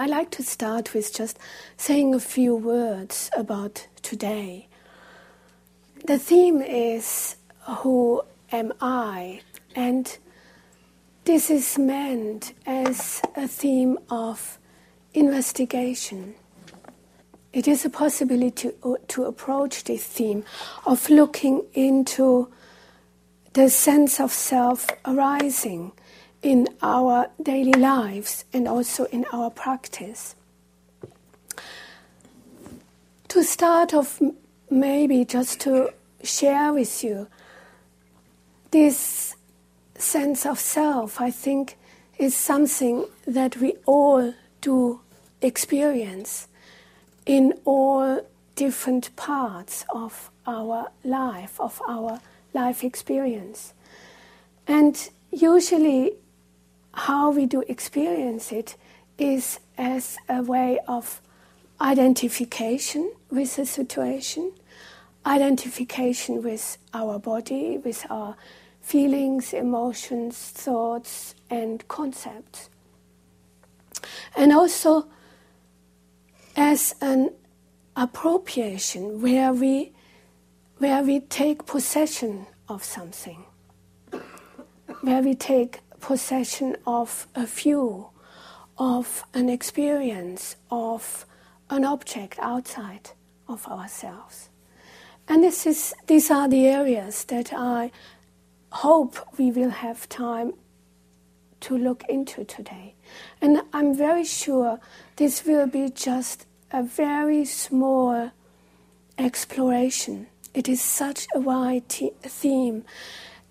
I like to start with just saying a few words about today. The theme is Who am I? And this is meant as a theme of investigation. It is a possibility to, to approach this theme of looking into the sense of self arising in our daily lives and also in our practice. To start off, maybe just to share with you this sense of self, I think, is something that we all do experience in all different parts of our life, of our life experience. And usually, how we do experience it is as a way of identification with the situation, identification with our body, with our feelings, emotions, thoughts, and concepts. And also as an appropriation where we, where we take possession of something, where we take possession of a view, of an experience, of an object outside of ourselves. And this is, these are the areas that I hope we will have time to look into today. And I'm very sure this will be just a very small exploration. It is such a wide theme,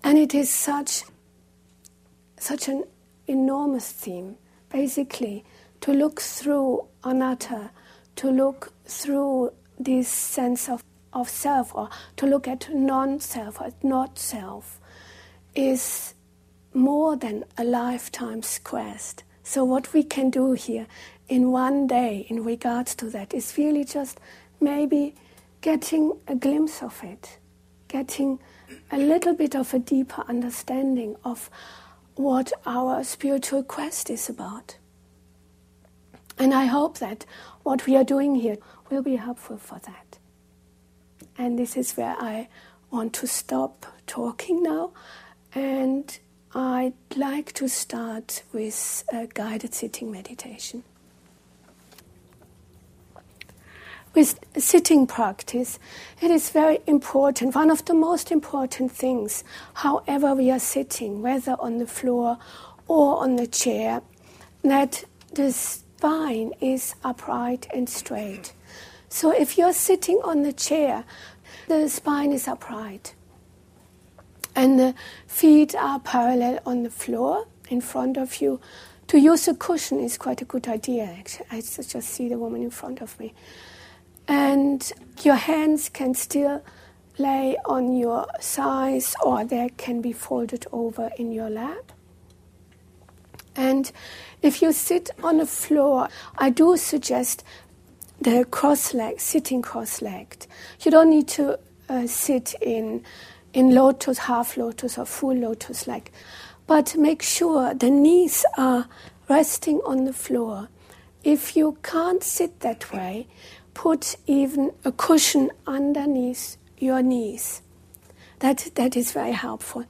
and it is such, such an enormous theme. Basically, to look through anatta, to look through this sense of, of self, or to look at non self, or not self, is more than a lifetime's quest. So, what we can do here in one day in regards to that is really just maybe getting a glimpse of it, getting a little bit of a deeper understanding of what our spiritual quest is about. And I hope that what we are doing here will be helpful for that. And this is where I want to stop talking now and I'd like to start with a guided sitting meditation. With sitting practice, it is very important, one of the most important things, however we are sitting, whether on the floor or on the chair, that the spine is upright and straight. So if you're sitting on the chair, the spine is upright and the feet are parallel on the floor in front of you. To use a cushion is quite a good idea, actually. I just see the woman in front of me. And your hands can still lay on your thighs or they can be folded over in your lap. And if you sit on the floor, I do suggest the cross legged, sitting cross legged. You don't need to uh, sit in in lotus, half lotus, or full lotus like. But make sure the knees are resting on the floor. If you can't sit that way, put even a cushion underneath your knees. That, that is very helpful.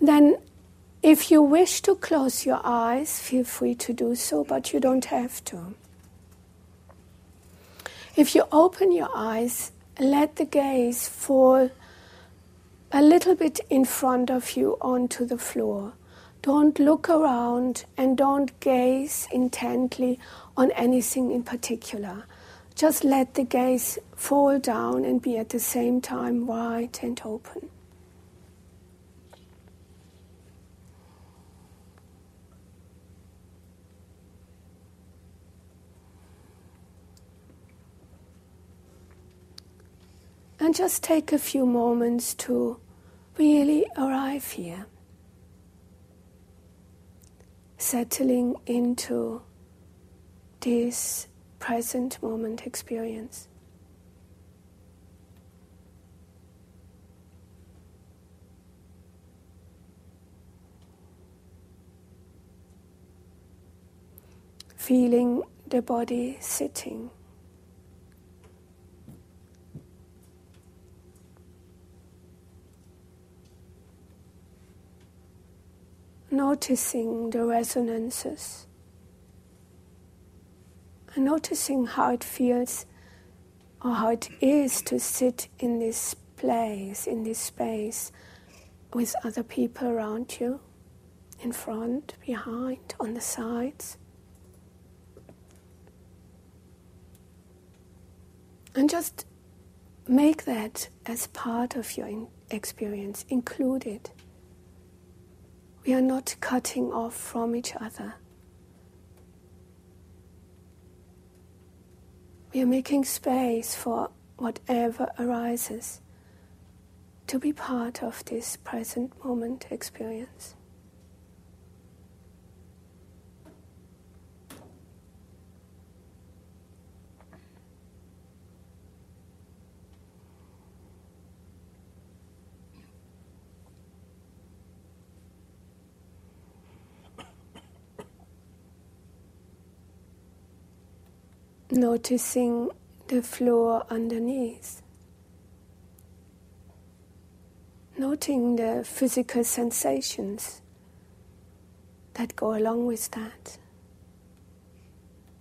Then, if you wish to close your eyes, feel free to do so, but you don't have to. If you open your eyes, let the gaze fall a little bit in front of you onto the floor. Don't look around and don't gaze intently on anything in particular. Just let the gaze fall down and be at the same time wide and open. And just take a few moments to really arrive here, settling into this present moment experience. feeling the body sitting. Noticing the resonances and noticing how it feels or how it is to sit in this place, in this space, with other people around you, in front, behind, on the sides. And just make that as part of your experience, include it. We are not cutting off from each other. We are making space for whatever arises to be part of this present moment experience. Noticing the floor underneath. Noting the physical sensations that go along with that.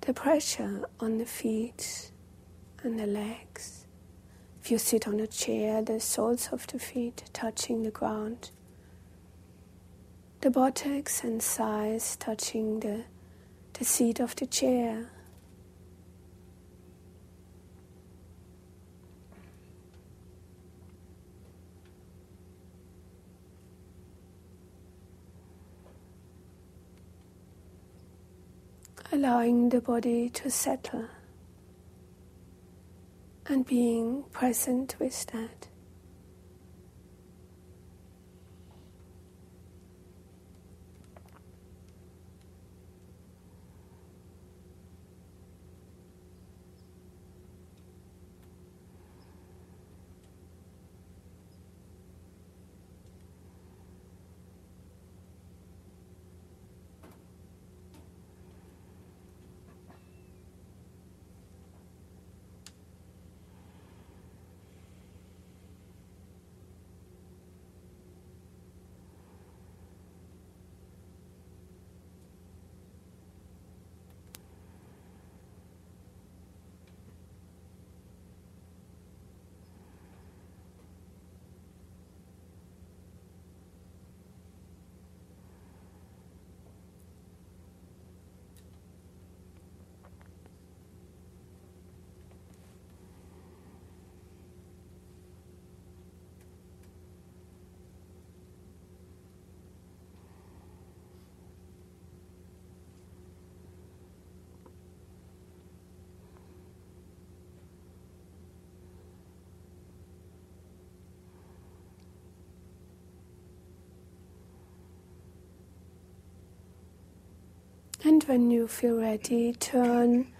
The pressure on the feet and the legs. If you sit on a chair, the soles of the feet touching the ground. The buttocks and thighs touching the, the seat of the chair. Allowing the body to settle and being present with that. When you feel ready, turn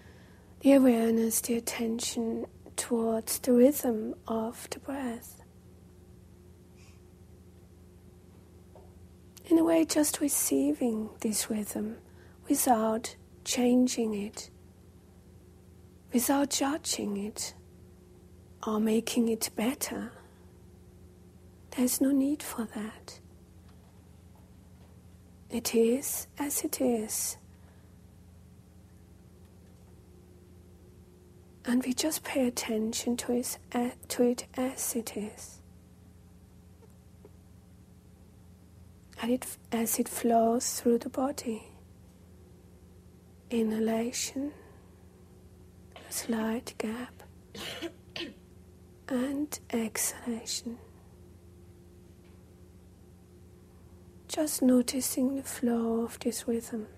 the awareness, the attention towards the rhythm of the breath. In a way, just receiving this rhythm without changing it, without judging it or making it better. There's no need for that. It is as it is. And we just pay attention to it, eh, to it as it is. And it, as it flows through the body. Inhalation, a slight gap, and exhalation. Just noticing the flow of this rhythm.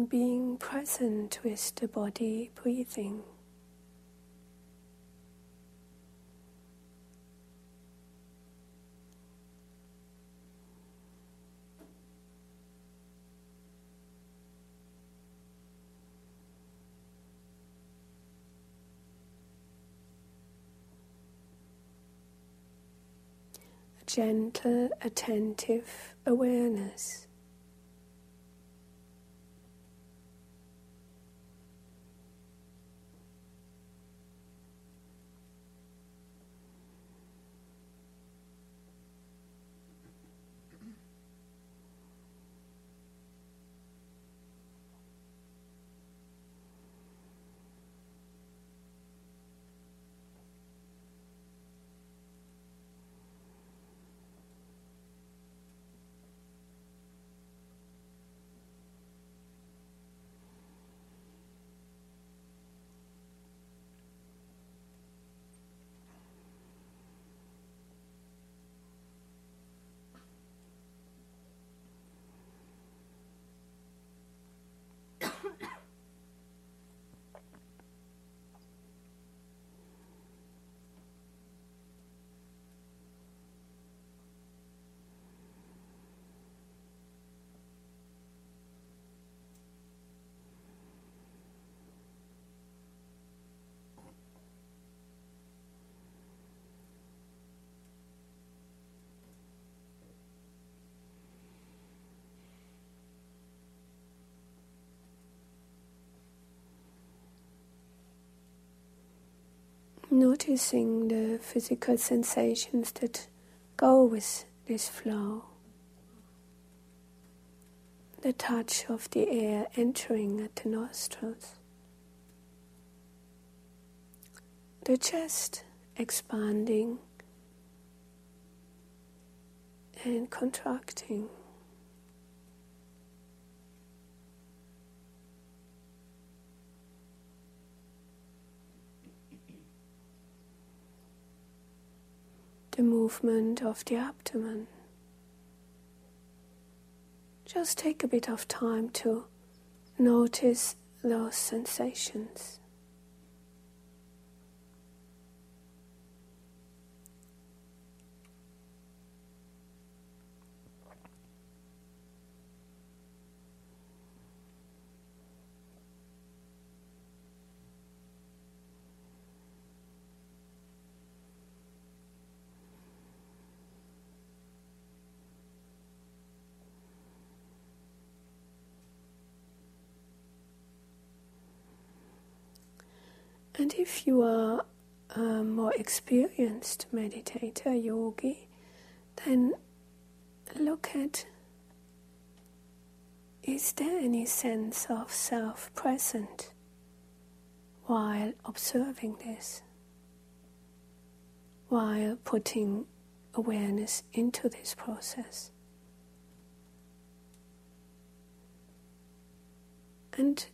In being present with the body breathing. gentle, attentive awareness. Noticing the physical sensations that go with this flow. The touch of the air entering at the nostrils. The chest expanding and contracting. The movement of the abdomen. Just take a bit of time to notice those sensations. And if you are a more experienced meditator, yogi, then look at is there any sense of self present while observing this, while putting awareness into this process? And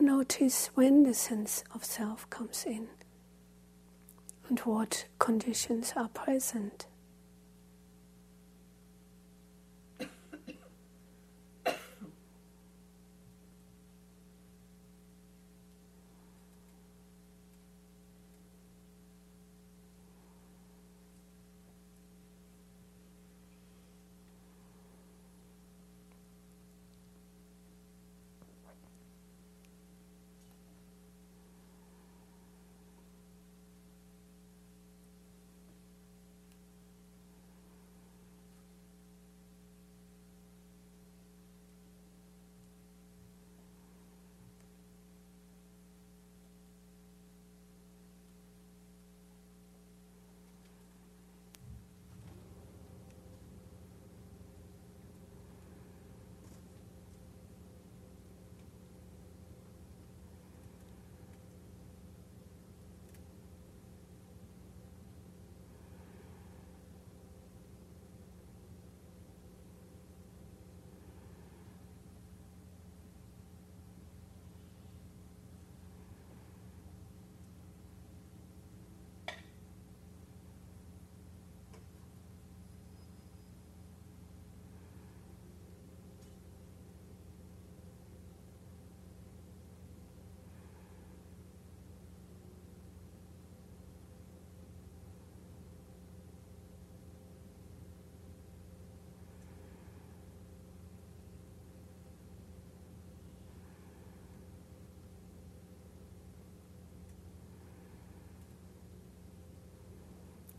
Notice when the sense of self comes in and what conditions are present.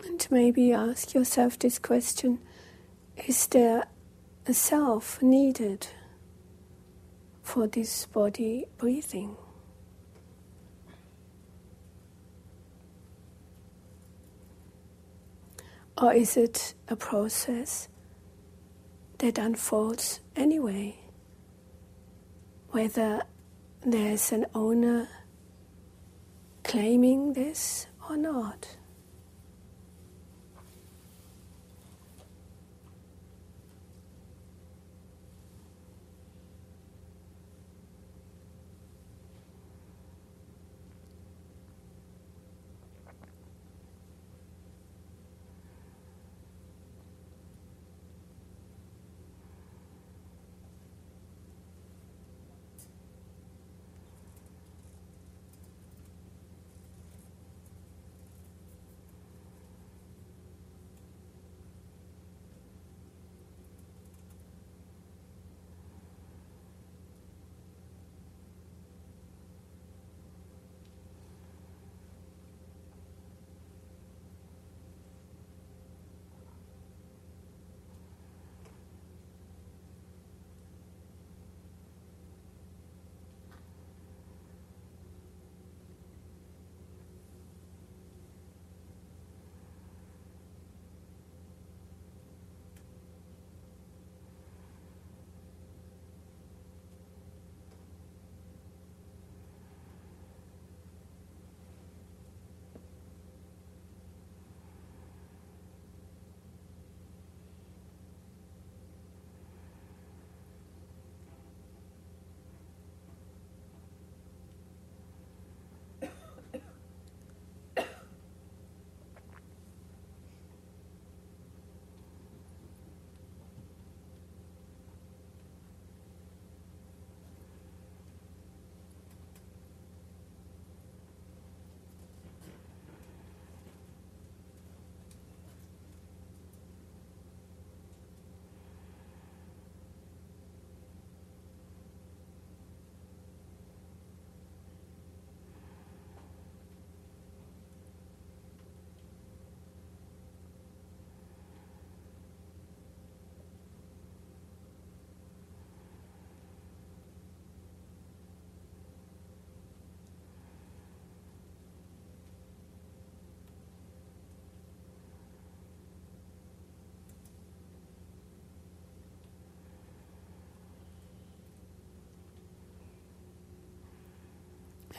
And maybe ask yourself this question Is there a self needed for this body breathing? Or is it a process that unfolds anyway? Whether there's an owner claiming this or not.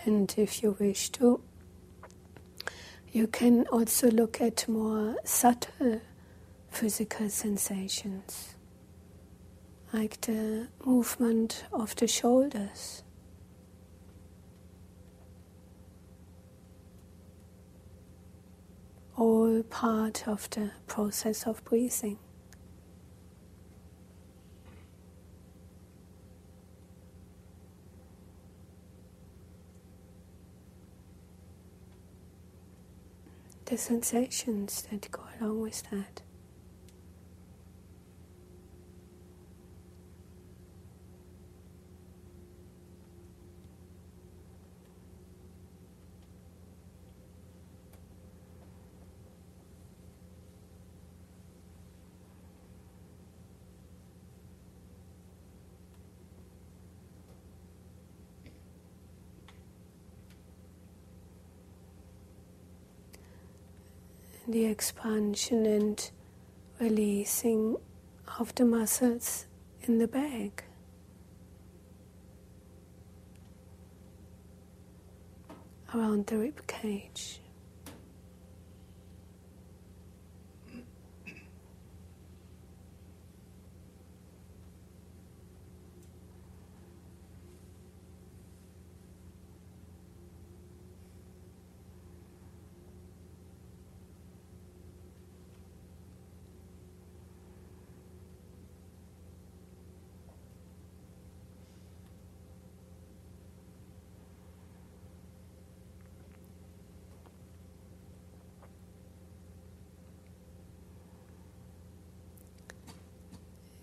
And if you wish to, you can also look at more subtle physical sensations, like the movement of the shoulders. All part of the process of breathing. The sensations that go along with that. The expansion and releasing of the muscles in the back. Around the rib cage.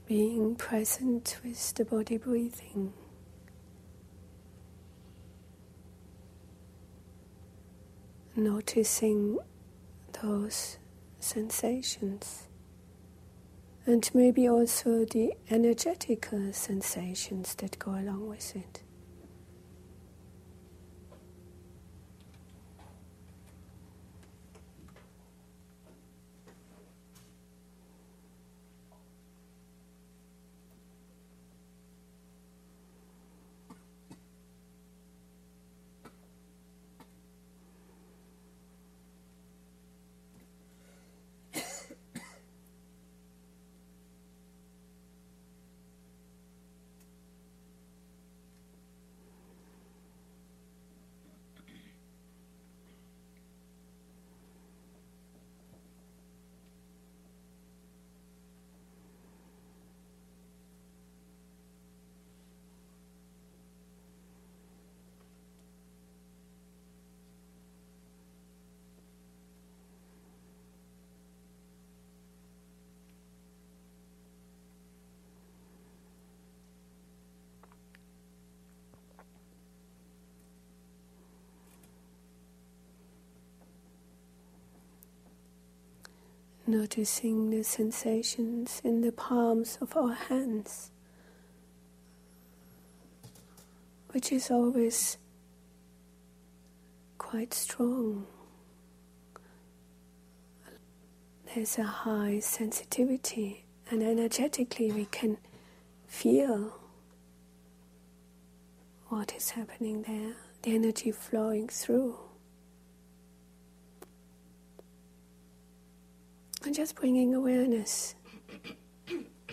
Being present with the body breathing. Noticing those sensations, and maybe also the energetical sensations that go along with it. Noticing the sensations in the palms of our hands, which is always quite strong. There's a high sensitivity, and energetically, we can feel what is happening there, the energy flowing through. And just bringing awareness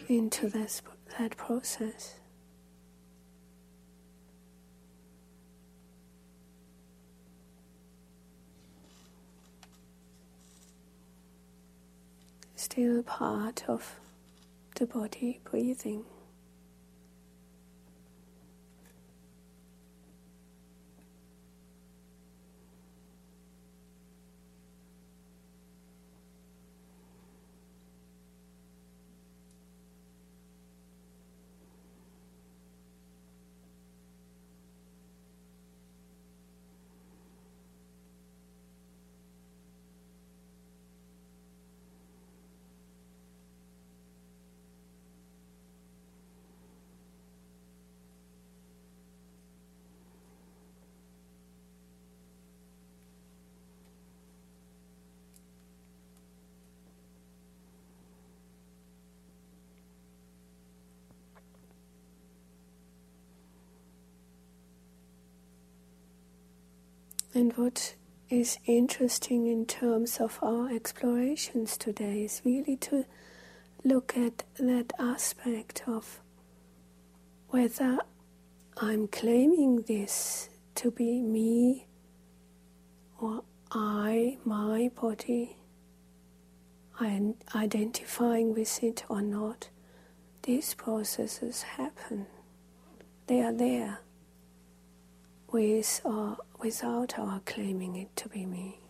into this, that process. Still part of the body breathing. And what is interesting in terms of our explorations today is really to look at that aspect of whether I'm claiming this to be me or I, my body, I'm identifying with it or not. These processes happen, they are there with or without our claiming it to be me.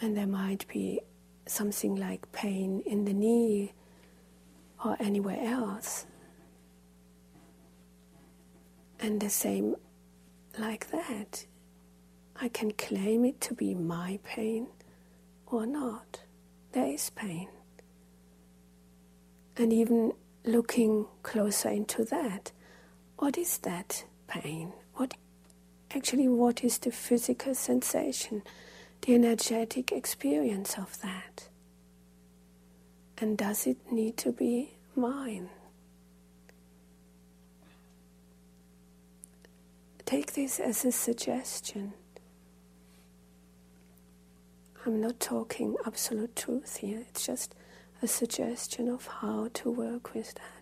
And there might be something like pain in the knee or anywhere else. And the same like that. I can claim it to be my pain or not. There is pain. And even looking closer into that, what is that pain? What actually what is the physical sensation, the energetic experience of that? And does it need to be mine? Take this as a suggestion. I'm not talking absolute truth here, it's just a suggestion of how to work with that.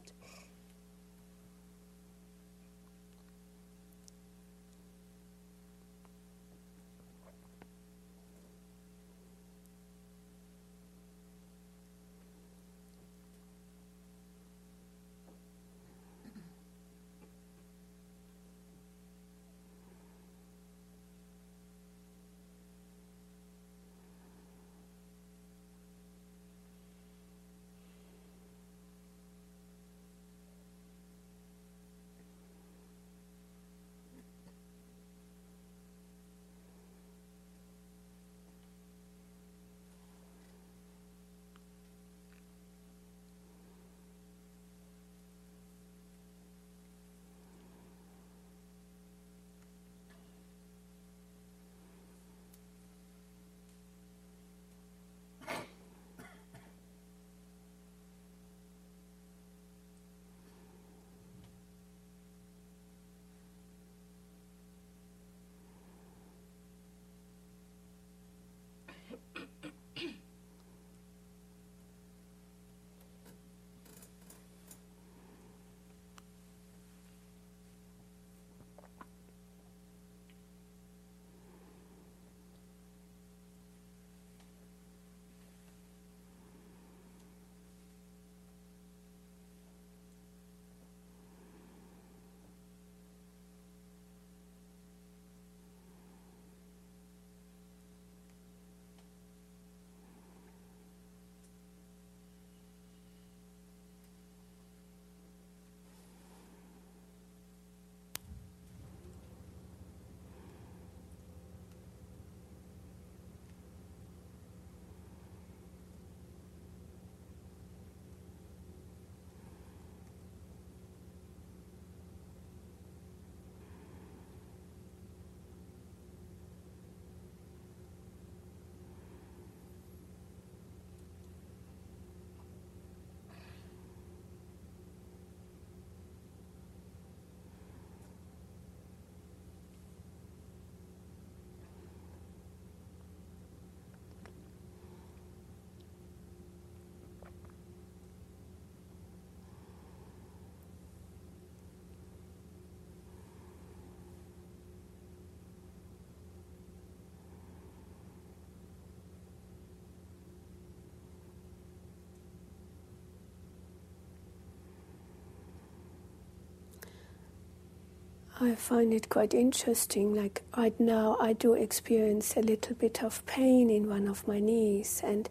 I find it quite interesting. Like right now, I do experience a little bit of pain in one of my knees, and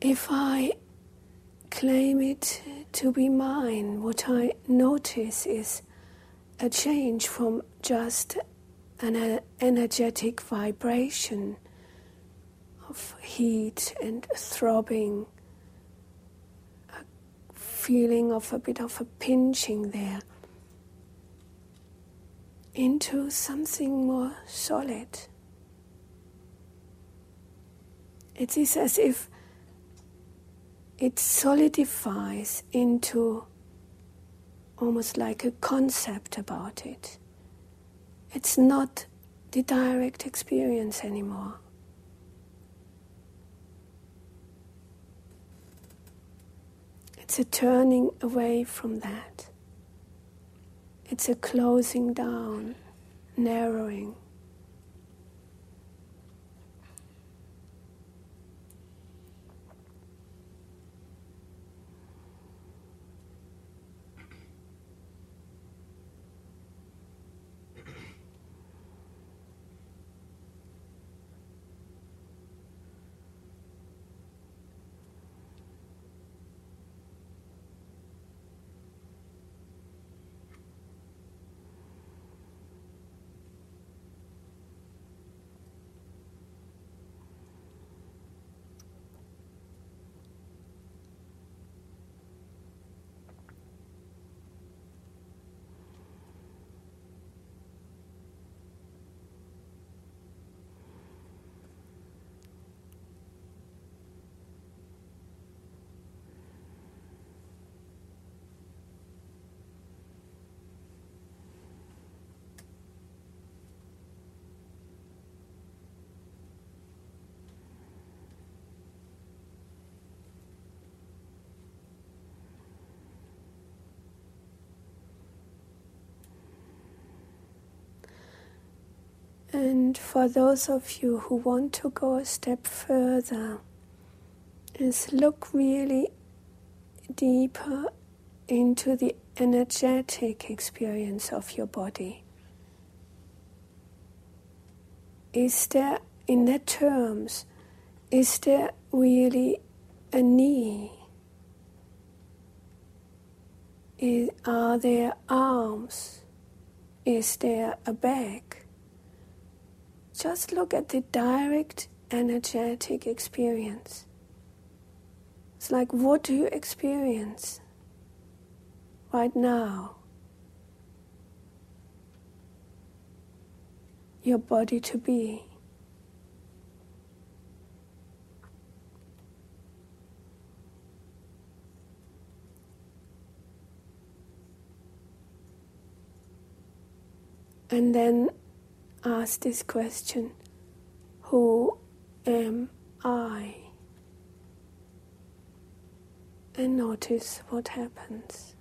if I claim it to be mine, what I notice is a change from just an energetic vibration of heat and throbbing feeling of a bit of a pinching there into something more solid. It is as if it solidifies into almost like a concept about it. It's not the direct experience anymore. It's a turning away from that. It's a closing down, narrowing. And for those of you who want to go a step further, is look really deeper into the energetic experience of your body. Is there, in that terms, is there really a knee? Is, are there arms? Is there a back? Just look at the direct energetic experience. It's like, what do you experience right now? Your body to be. And then ask this question Who am I? And notice what happens.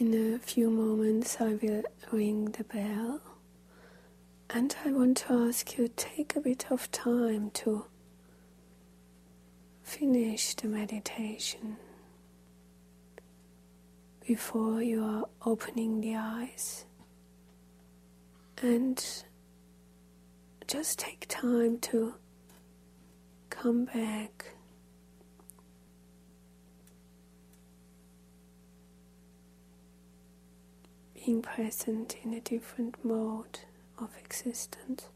In a few moments, I will ring the bell, and I want to ask you take a bit of time to finish the meditation before you are opening the eyes. And just take time to come back. Being present in a different mode of existence.